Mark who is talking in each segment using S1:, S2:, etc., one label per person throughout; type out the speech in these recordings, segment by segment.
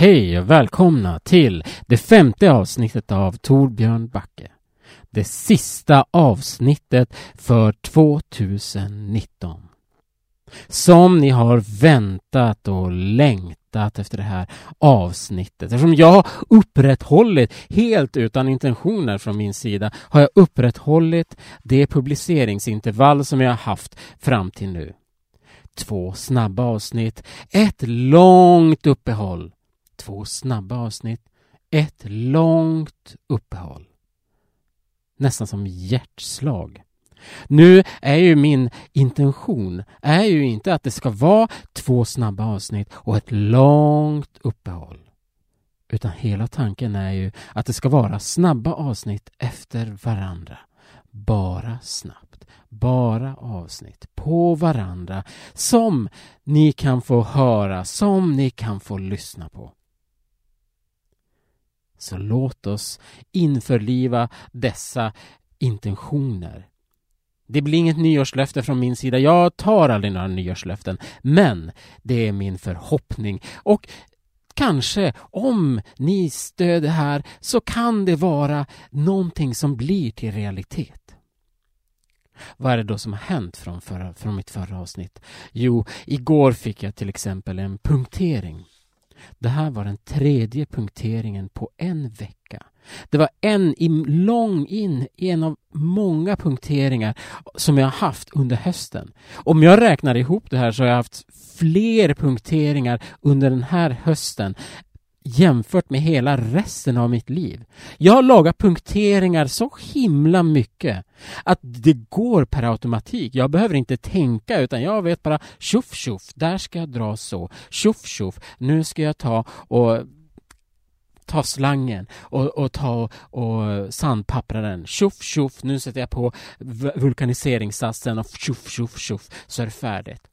S1: Hej och välkomna till det femte avsnittet av Torbjörn Backe. Det sista avsnittet för 2019. Som ni har väntat och längtat efter det här avsnittet. Eftersom jag har upprätthållit, helt utan intentioner från min sida, har jag upprätthållit det publiceringsintervall som jag har haft fram till nu. Två snabba avsnitt, ett långt uppehåll två snabba avsnitt, ett långt uppehåll. Nästan som hjärtslag. Nu är ju min intention är ju inte att det ska vara två snabba avsnitt och ett långt uppehåll. Utan hela tanken är ju att det ska vara snabba avsnitt efter varandra. Bara snabbt. Bara avsnitt på varandra som ni kan få höra, som ni kan få lyssna på. Så låt oss införliva dessa intentioner. Det blir inget nyårslöfte från min sida. Jag tar aldrig några nyårslöften. Men det är min förhoppning. Och kanske, om ni stöder här, så kan det vara någonting som blir till realitet. Vad är det då som har hänt från, förra, från mitt förra avsnitt? Jo, igår fick jag till exempel en punktering. Det här var den tredje punkteringen på en vecka. Det var en i lång in en av många punkteringar som jag har haft under hösten. Om jag räknar ihop det här så har jag haft fler punkteringar under den här hösten jämfört med hela resten av mitt liv. Jag har lagat punkteringar så himla mycket att det går per automatik. Jag behöver inte tänka utan jag vet bara tjoff tjoff, där ska jag dra så. Tjoff tjoff, nu ska jag ta och ta slangen och, och ta och sandpappra den. Tjoff tjoff, nu sätter jag på vulkaniseringssatsen och tjoff tjoff tjoff så är det färdigt.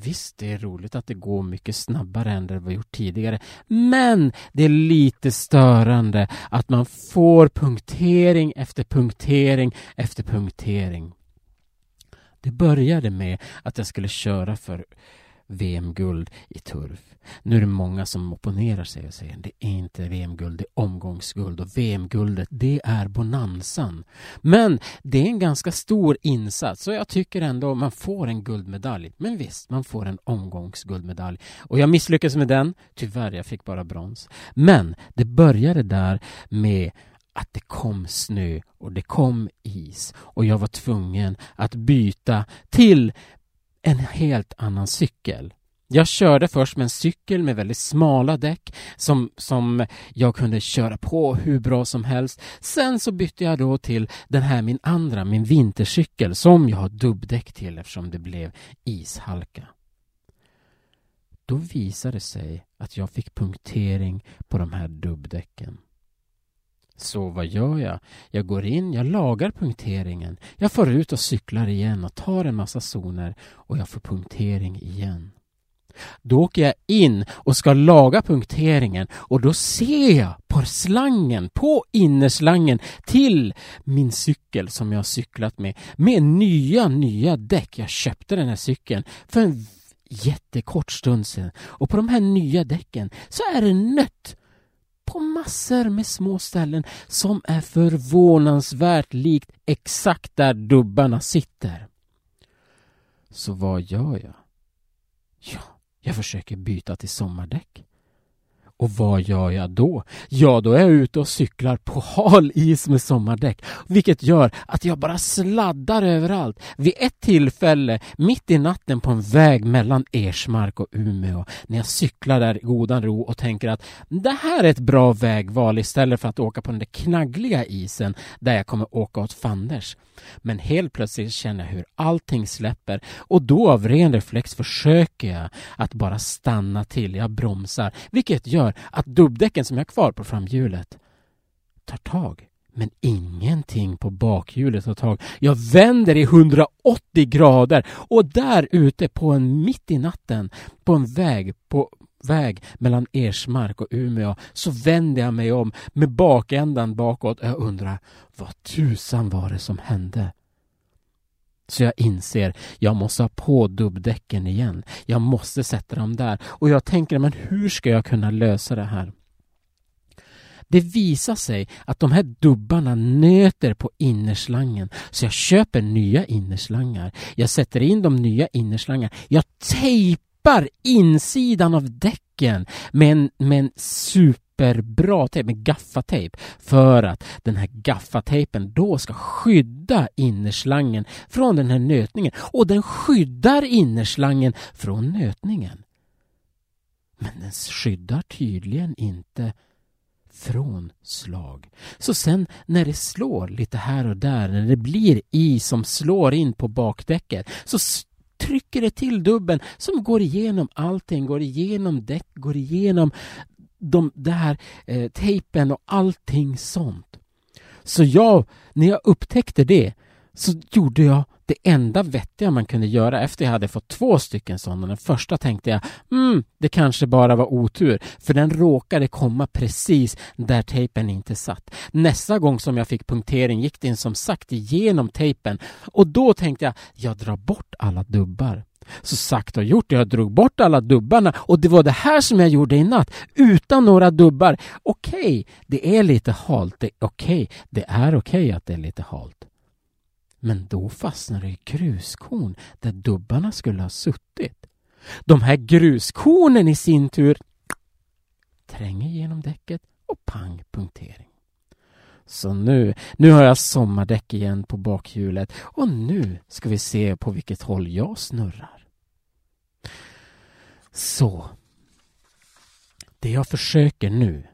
S1: Visst, det är roligt att det går mycket snabbare än det var gjort tidigare. Men det är lite störande att man får punktering efter punktering efter punktering. Det började med att jag skulle köra för VM-guld i turf. Nu är det många som opponerar sig och säger det är inte VM-guld, det är omgångsguld och VM-guldet det är bonansan. Men det är en ganska stor insats och jag tycker ändå man får en guldmedalj. Men visst, man får en omgångsguldmedalj. Och jag misslyckades med den. Tyvärr, jag fick bara brons. Men det började där med att det kom snö och det kom is och jag var tvungen att byta till en helt annan cykel. Jag körde först med en cykel med väldigt smala däck som, som jag kunde köra på hur bra som helst. Sen så bytte jag då till den här min andra, min vintercykel som jag har dubbdäck till eftersom det blev ishalka. Då visade det sig att jag fick punktering på de här dubbdäcken. Så vad gör jag? Jag går in, jag lagar punkteringen. Jag får ut och cyklar igen och tar en massa zoner och jag får punktering igen. Då åker jag in och ska laga punkteringen och då ser jag på slangen, på innerslangen till min cykel som jag har cyklat med, med nya, nya däck. Jag köpte den här cykeln för en jättekort stund sedan och på de här nya däcken så är det nött på massor med små ställen som är förvånansvärt likt exakt där dubbarna sitter. Så vad gör jag? Ja, jag försöker byta till sommardäck. Och vad gör jag då? Ja, då är jag ute och cyklar på hal is med sommardäck, vilket gör att jag bara sladdar överallt. Vid ett tillfälle, mitt i natten på en väg mellan Ersmark och Umeå, när jag cyklar där i godan ro och tänker att det här är ett bra vägval istället för att åka på den där knaggliga isen där jag kommer åka åt fanders. Men helt plötsligt känner jag hur allting släpper och då av ren reflex försöker jag att bara stanna till. Jag bromsar, vilket gör att dubbdäcken som jag har kvar på framhjulet tar tag. Men ingenting på bakhjulet tar tag. Jag vänder i 180 grader och där ute på en mitt i natten på en väg på väg mellan Ersmark och Umeå så vänder jag mig om med bakändan bakåt och jag undrar vad tusan var det som hände? Så jag inser, jag måste ha på dubbdäcken igen. Jag måste sätta dem där. Och jag tänker, men hur ska jag kunna lösa det här? Det visar sig att de här dubbarna nöter på innerslangen så jag köper nya innerslangar. Jag sätter in de nya innerslangarna. Jag tejpar insidan av däcken med en, med en superbra tejp, med gaffatejp för att den här gaffatejpen då ska skydda innerslangen från den här nötningen och den skyddar innerslangen från nötningen. Men den skyddar tydligen inte från slag. Så sen när det slår lite här och där, när det blir is som slår in på bakdäcket, så trycker det till dubben som går igenom allting, går igenom däck, går igenom de här eh, tejpen och allting sånt. Så jag, när jag upptäckte det, så gjorde jag det enda vettiga man kunde göra efter jag hade fått två stycken sådana. Den första tänkte jag, mm, det kanske bara var otur, för den råkade komma precis där tejpen inte satt. Nästa gång som jag fick punktering gick den som sagt igenom tejpen och då tänkte jag, jag drar bort alla dubbar. Så sagt och gjort, jag drog bort alla dubbarna och det var det här som jag gjorde i natt, utan några dubbar. Okej, okay, det är lite halt, det är okej, okay, det är okej okay att det är lite halt. Men då fastnar det i gruskorn där dubbarna skulle ha suttit. De här gruskornen i sin tur tränger genom däcket och pang punktering. Så nu, nu har jag sommardäck igen på bakhjulet och nu ska vi se på vilket håll jag snurrar. Så. Det jag försöker nu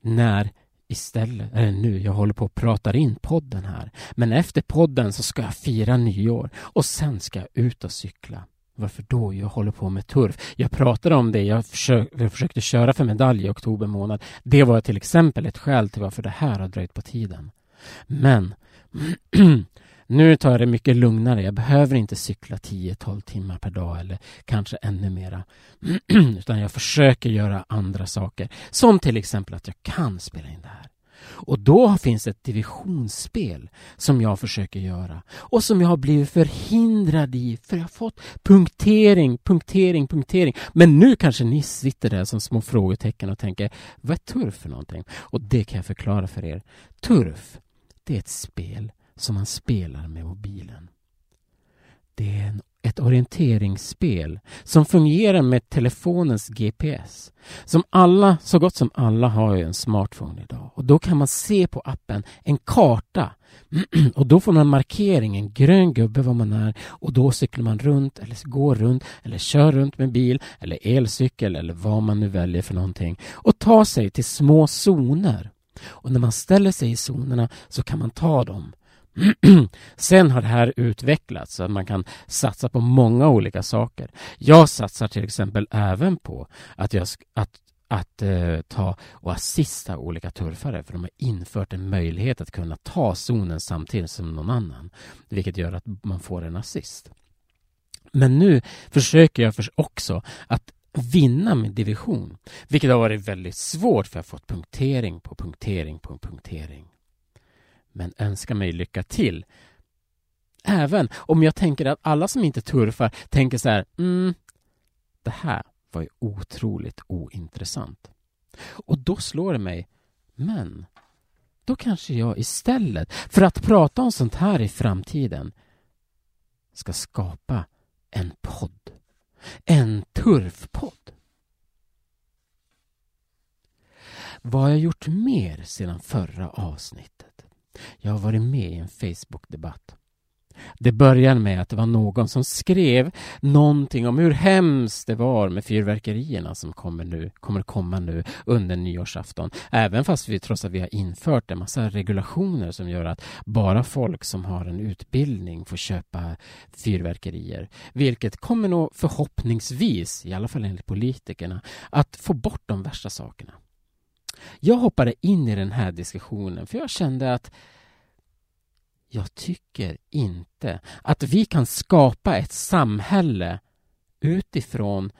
S1: när istället, eller nu, jag håller på att prata in podden här. Men efter podden så ska jag fira nyår och sen ska jag ut och cykla. Varför då? Jag håller på med turf. Jag pratade om det, jag, försök, jag försökte köra för medalj i oktober månad. Det var till exempel ett skäl till varför det här har dröjt på tiden. Men nu tar jag det mycket lugnare. Jag behöver inte cykla 10-12 timmar per dag eller kanske ännu mera. Utan jag försöker göra andra saker. Som till exempel att jag kan spela in det här. Och då finns ett divisionsspel som jag försöker göra och som jag har blivit förhindrad i för jag har fått punktering, punktering, punktering. Men nu kanske ni sitter där som små frågetecken och tänker vad är turf för någonting? Och det kan jag förklara för er. Turf, det är ett spel som man spelar med mobilen. Det är en ett orienteringsspel som fungerar med telefonens GPS. Som alla, så gott som alla har ju en smartphone idag och då kan man se på appen en karta och då får man markering, en grön gubbe var man är och då cyklar man runt eller går runt eller kör runt med bil eller elcykel eller vad man nu väljer för någonting och tar sig till små zoner. Och när man ställer sig i zonerna så kan man ta dem Sen har det här utvecklats så att man kan satsa på många olika saker. Jag satsar till exempel även på att, jag, att, att eh, ta och assista olika turfare för de har infört en möjlighet att kunna ta zonen samtidigt som någon annan. Vilket gör att man får en assist. Men nu försöker jag också att vinna min division. Vilket har varit väldigt svårt för jag har fått punktering på punktering på punktering men önskar mig lycka till. Även om jag tänker att alla som inte turfar tänker så här, mm, det här var ju otroligt ointressant. Och då slår det mig, men då kanske jag istället för att prata om sånt här i framtiden ska skapa en podd. En turfpodd. Vad har jag gjort mer sedan förra avsnittet? Jag har varit med i en Facebook-debatt. Det började med att det var någon som skrev någonting om hur hemskt det var med fyrverkerierna som kommer, nu, kommer komma nu under nyårsafton. Även fast vi trots att vi har infört en massa regulationer som gör att bara folk som har en utbildning får köpa fyrverkerier. Vilket kommer nog förhoppningsvis, i alla fall enligt politikerna, att få bort de värsta sakerna. Jag hoppade in i den här diskussionen för jag kände att jag tycker inte att vi kan skapa ett samhälle utifrån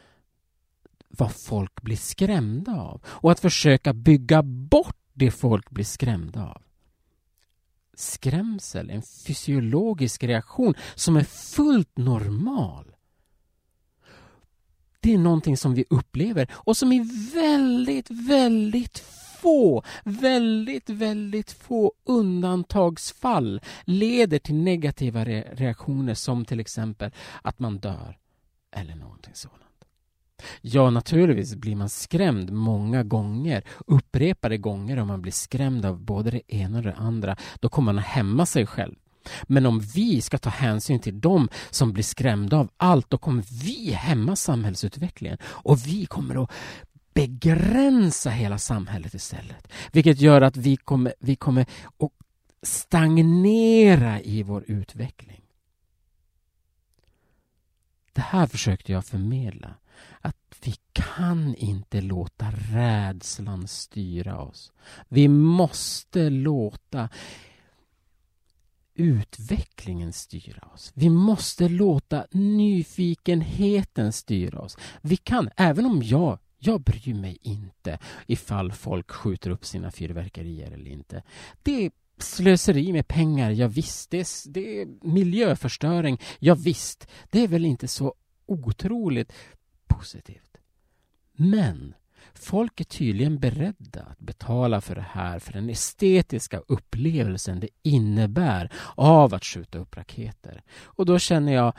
S1: vad folk blir skrämda av och att försöka bygga bort det folk blir skrämda av. skrämsel, en fysiologisk reaktion som är fullt normal. Det är någonting som vi upplever och som i väldigt, väldigt få, väldigt, väldigt få undantagsfall leder till negativa reaktioner som till exempel att man dör eller någonting sådant. Ja, naturligtvis blir man skrämd många gånger, upprepade gånger om man blir skrämd av både det ena och det andra. Då kommer man att hämma sig själv. Men om vi ska ta hänsyn till dem som blir skrämda av allt, då kommer vi hämma samhällsutvecklingen och vi kommer att begränsa hela samhället istället. Vilket gör att vi kommer, vi kommer att stagnera i vår utveckling. Det här försökte jag förmedla. Att vi kan inte låta rädslan styra oss. Vi måste låta utvecklingen styra oss. Vi måste låta nyfikenheten styra oss. Vi kan, även om jag jag bryr mig inte ifall folk skjuter upp sina fyrverkerier eller inte. Det är slöseri med pengar, ja, visst. Det är, det är miljöförstöring, ja, visst. Det är väl inte så otroligt positivt. Men folk är tydligen beredda att betala för det här, för den estetiska upplevelsen det innebär av att skjuta upp raketer. Och då känner jag,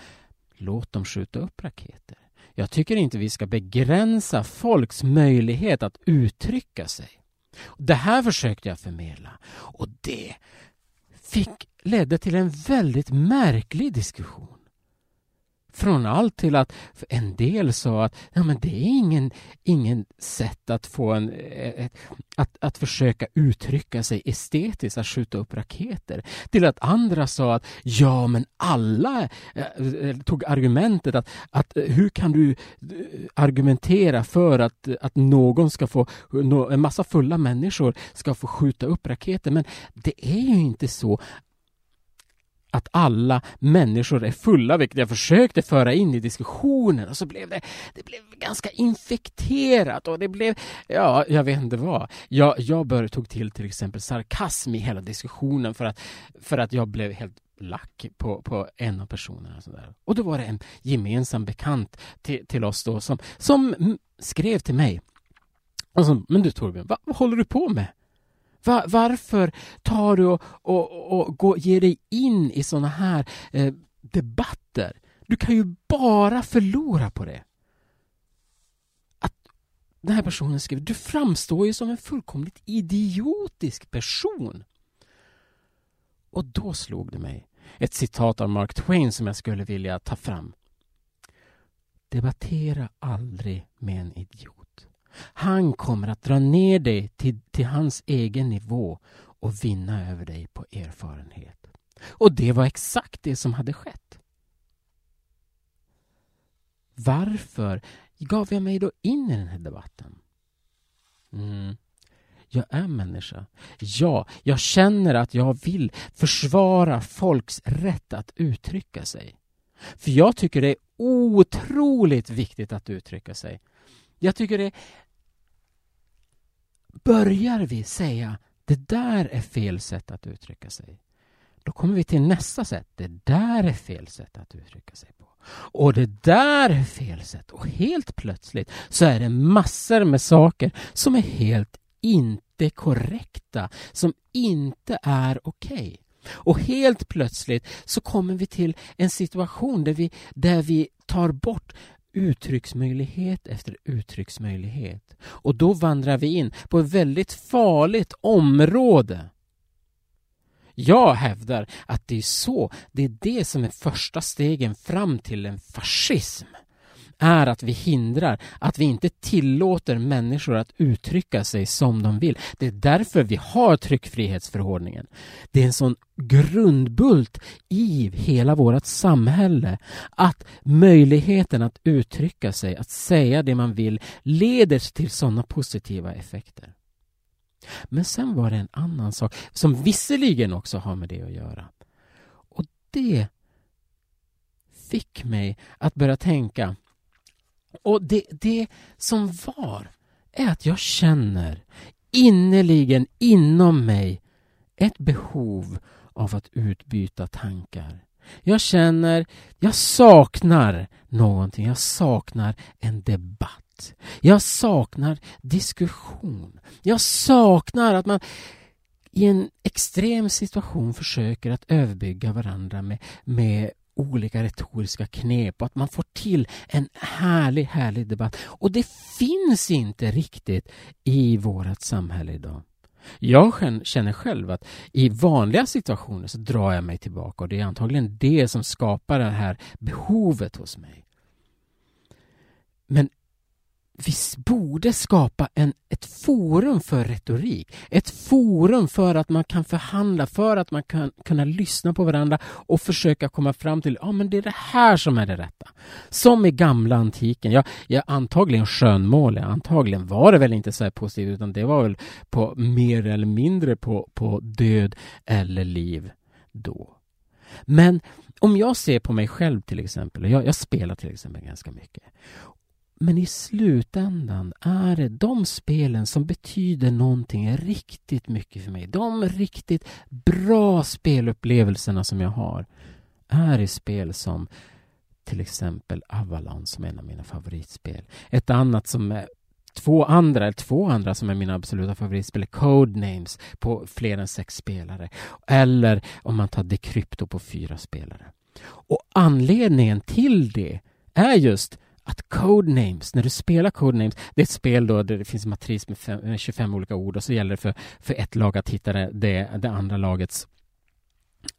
S1: låt dem skjuta upp raketer. Jag tycker inte vi ska begränsa folks möjlighet att uttrycka sig. Det här försökte jag förmedla och det fick, ledde till en väldigt märklig diskussion. Från allt till att en del sa att ja, men det är ingen, ingen sätt att få en, eh, ett, att, att försöka uttrycka sig estetiskt, att skjuta upp raketer. Till att andra sa att ja, men alla eh, eh tog argumentet att, att eh, hur kan du argumentera för att, att någon ska få, en massa fulla människor ska få skjuta upp raketer. Men det är ju inte så att alla människor är fulla, vilket jag försökte föra in i diskussionen och så blev det, det blev ganska infekterat och det blev, ja, jag vet inte vad. Jag, jag började, tog till till exempel sarkasm i hela diskussionen för att, för att jag blev helt lack på, på en av personerna. Och, sådär. och då var det en gemensam bekant till, till oss då som, som skrev till mig. Och så, men du Torbjörn, vad, vad håller du på med? Var, varför tar du och, och, och går, ger dig in i såna här eh, debatter? Du kan ju bara förlora på det. Att den här personen skriver, du framstår ju som en fullkomligt idiotisk person. Och då slog det mig ett citat av Mark Twain som jag skulle vilja ta fram. Debattera aldrig med en idiot. Han kommer att dra ner dig till, till hans egen nivå och vinna över dig på erfarenhet. Och det var exakt det som hade skett. Varför gav jag mig då in i den här debatten? Mm. Jag är människa. Ja, jag känner att jag vill försvara folks rätt att uttrycka sig. För jag tycker det är otroligt viktigt att uttrycka sig. Jag tycker det börjar vi säga det där är fel sätt att uttrycka sig. Då kommer vi till nästa sätt. Det där är fel sätt att uttrycka sig på. Och det där är fel sätt. Och helt plötsligt så är det massor med saker som är helt inte korrekta, som inte är okej. Okay. Och helt plötsligt så kommer vi till en situation där vi, där vi tar bort uttrycksmöjlighet efter uttrycksmöjlighet. Och då vandrar vi in på ett väldigt farligt område. Jag hävdar att det är så, det är det som är första stegen fram till en fascism är att vi hindrar, att vi inte tillåter människor att uttrycka sig som de vill. Det är därför vi har tryckfrihetsförordningen. Det är en sån grundbult i hela vårt samhälle att möjligheten att uttrycka sig, att säga det man vill leder till sådana positiva effekter. Men sen var det en annan sak som visserligen också har med det att göra. Och det fick mig att börja tänka och det, det som var är att jag känner innerligen inom mig ett behov av att utbyta tankar. Jag känner, jag saknar någonting. Jag saknar en debatt. Jag saknar diskussion. Jag saknar att man i en extrem situation försöker att överbygga varandra med, med olika retoriska knep och att man får till en härlig, härlig debatt. Och det finns inte riktigt i vårt samhälle idag. Jag känner själv att i vanliga situationer så drar jag mig tillbaka och det är antagligen det som skapar det här behovet hos mig. Men vi borde skapa en, ett forum för retorik. Ett forum för att man kan förhandla, för att man kan kunna lyssna på varandra och försöka komma fram till ja, men det är det här som är det rätta. Som i gamla antiken. Ja, jag antagligen skönmål, antagligen var det väl inte så här positivt utan det var väl på mer eller mindre på, på död eller liv då. Men om jag ser på mig själv till exempel, jag, jag spelar till exempel ganska mycket men i slutändan är det de spelen som betyder någonting riktigt mycket för mig. De riktigt bra spelupplevelserna som jag har är i spel som till exempel Avalon som är en av mina favoritspel. Ett annat som är två andra, eller två andra som är mina absoluta favoritspel är Codenames på fler än sex spelare. Eller om man tar Decrypto på fyra spelare. Och anledningen till det är just att Codenames, när du spelar Codenames, det är ett spel då där det finns en matris med, fem, eh, med 25 olika ord och så gäller det för, för ett lag att hitta det, det, det andra lagets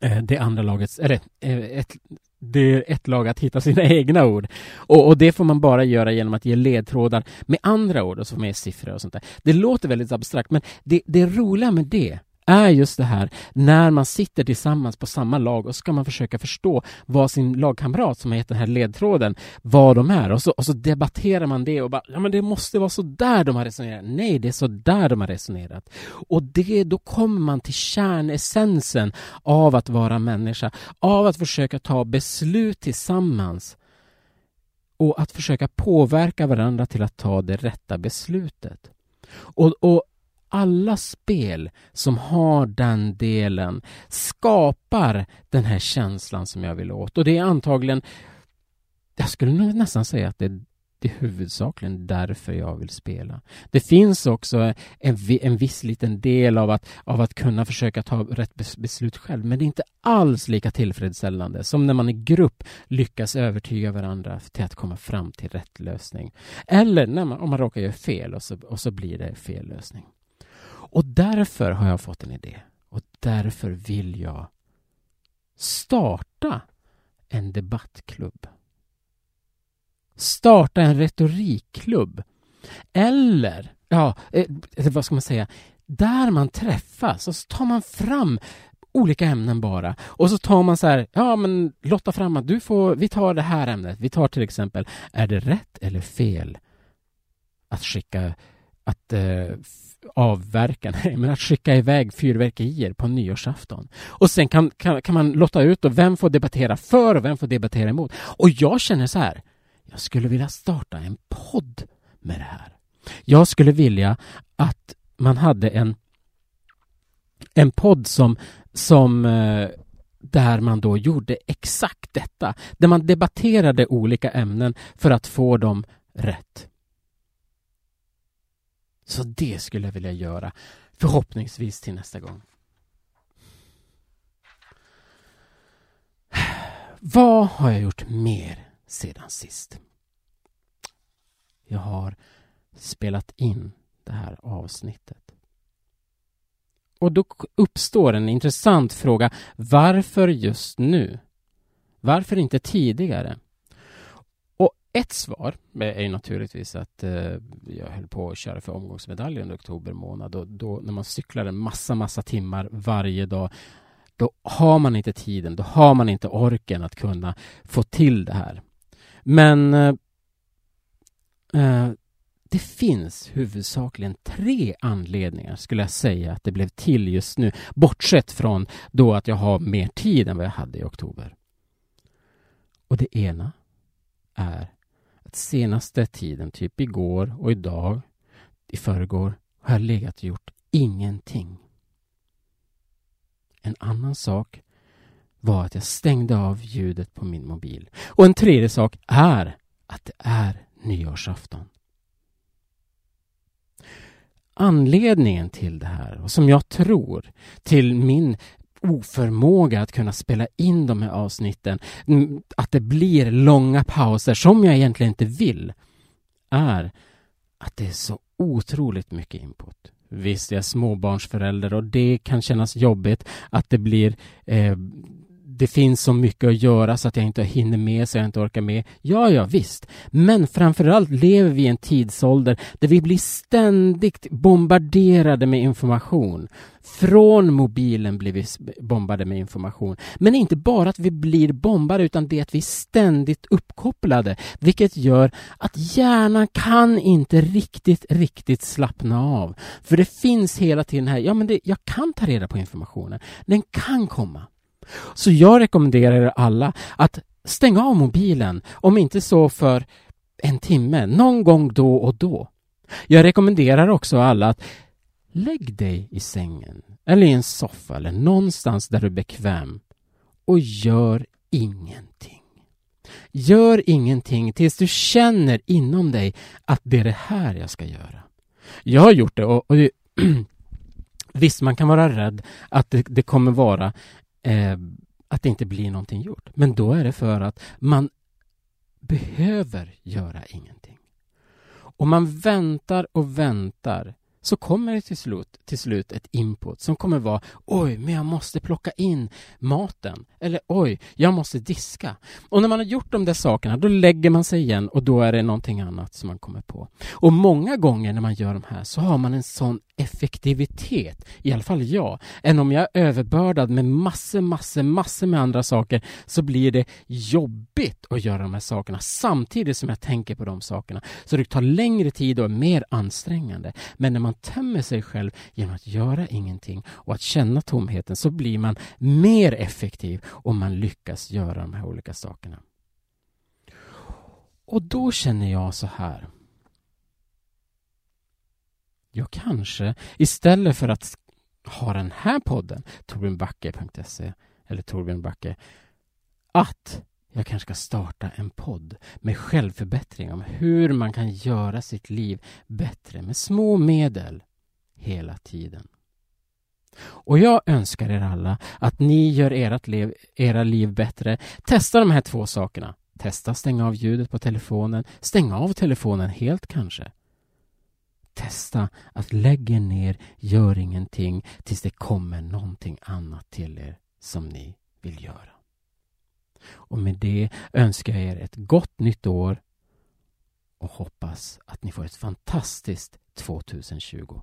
S1: eh, det andra lagets, eller eh, ett, det är ett lag att hitta sina egna ord. Och, och, det får man bara göra genom att ge ledtrådar med andra ord och så med siffror och sånt där. Det låter väldigt abstrakt men det, det roliga med det är just det här när man sitter tillsammans på samma lag och så ska man försöka förstå vad sin lagkamrat som har gett den här ledtråden, vad de är och så, och så debatterar man det och bara, ja men det måste vara så där de har resonerat. Nej, det är så där de har resonerat. Och det, då kommer man till kärnessensen av att vara människa, av att försöka ta beslut tillsammans och att försöka påverka varandra till att ta det rätta beslutet. Och, och alla spel som har den delen skapar den här känslan som jag vill åt. Och det är antagligen, jag skulle nog nästan säga att det är, det är huvudsakligen därför jag vill spela. Det finns också en, en viss liten del av att, av att kunna försöka ta rätt beslut själv, men det är inte alls lika tillfredsställande som när man i grupp lyckas övertyga varandra till att komma fram till rätt lösning. Eller när man, om man råkar göra fel och så, och så blir det fel lösning. Och därför har jag fått en idé. Och därför vill jag starta en debattklubb. Starta en retorikklubb. Eller, ja, eh, eh, vad ska man säga, där man träffas och så tar man fram olika ämnen bara. Och så tar man så här, ja men lotta fram att du får, vi tar det här ämnet. Vi tar till exempel, är det rätt eller fel att skicka, att eh, avverka, nej, men att skicka iväg fyrverkerier på nyårsafton. Och sen kan, kan, kan man lotta ut då vem får debattera för och vem får debattera emot. Och jag känner så här, jag skulle vilja starta en podd med det här. Jag skulle vilja att man hade en, en podd som, som eh, där man då gjorde exakt detta. Där man debatterade olika ämnen för att få dem rätt. Så det skulle jag vilja göra, förhoppningsvis till nästa gång. Vad har jag gjort mer sedan sist? Jag har spelat in det här avsnittet. Och då uppstår en intressant fråga. Varför just nu? Varför inte tidigare? Ett svar är ju naturligtvis att eh, jag höll på att köra för omgångsmedalj under oktober månad och då när man cyklar en massa, massa timmar varje dag då har man inte tiden, då har man inte orken att kunna få till det här. Men eh, eh det finns huvudsakligen tre anledningar skulle jag säga att det blev till just nu, bortsett från då att jag har mer tid än vad jag hade i oktober. Och det ena är senaste tiden, typ igår och idag, i förrgår, har jag legat och gjort ingenting. En annan sak var att jag stängde av ljudet på min mobil. Och en tredje sak är att det är nyårsafton. Anledningen till det här, och som jag tror till min oförmåga att kunna spela in de här avsnitten, mm, att det blir långa pauser som jag egentligen inte vill, är att det är så otroligt mycket input. Visst, jag är småbarnsförälder och det kan kännas jobbigt att det blir eh, det finns så mycket att göra så att jag inte hinner med, så jag inte orkar med. Ja, ja, visst. Men framförallt lever vi i en tidsålder där vi blir ständigt bombarderade med information. Från mobilen blir vi bombade med information. Men inte bara att vi blir bombade utan det att vi är ständigt uppkopplade. Vilket gör att hjärnan kan inte riktigt, riktigt slappna av. För det finns hela tiden här, ja men det, jag kan ta reda på informationen. Den kan komma. Så jag rekommenderar er alla att stänga av mobilen, om inte så för en timme, någon gång då och då. Jag rekommenderar också alla att lägg dig i sängen eller i en soffa eller någonstans där du är bekväm och gör ingenting. Gör ingenting tills du känner inom dig att det är det här jag ska göra. Jag har gjort det och, och Visst, man kan vara rädd att det, det kommer vara eh, att det inte blir någonting gjort. Men då är det för att man behöver göra ingenting. Om man väntar och väntar så kommer det till slut, till slut ett input som kommer vara oj, men jag måste plocka in maten. Eller oj, jag måste diska. Och när man har gjort de där sakerna, då lägger man sig igen och då är det någonting annat som man kommer på. Och många gånger när man gör de här så har man en sån effektivitet, i alla fall jag, än om jag är överbördad med massor, massor, massor med andra saker så blir det jobbigt att göra de här sakerna samtidigt som jag tänker på de sakerna. Så det tar längre tid och är mer ansträngande. Men när man tömmer sig själv genom att göra ingenting och att känna tomheten så blir man mer effektiv om man lyckas göra de här olika sakerna. Och då känner jag så här jag kanske istället för att ha den här podden, torbjörnbacke.se eller Torbjörn Backe, att jag kanske ska starta en podd med självförbättring om hur man kan göra sitt liv bättre med små medel hela tiden. Och jag önskar er alla att ni gör ert liv, era liv bättre. Testa de här två sakerna. Testa stänga av ljudet på telefonen. Stäng av telefonen helt kanske. Testa att lägga ner, gör ingenting tills det kommer någonting annat till er som ni vill göra. Och med det önskar jag er ett gott nytt år och hoppas att ni får ett fantastiskt 2020.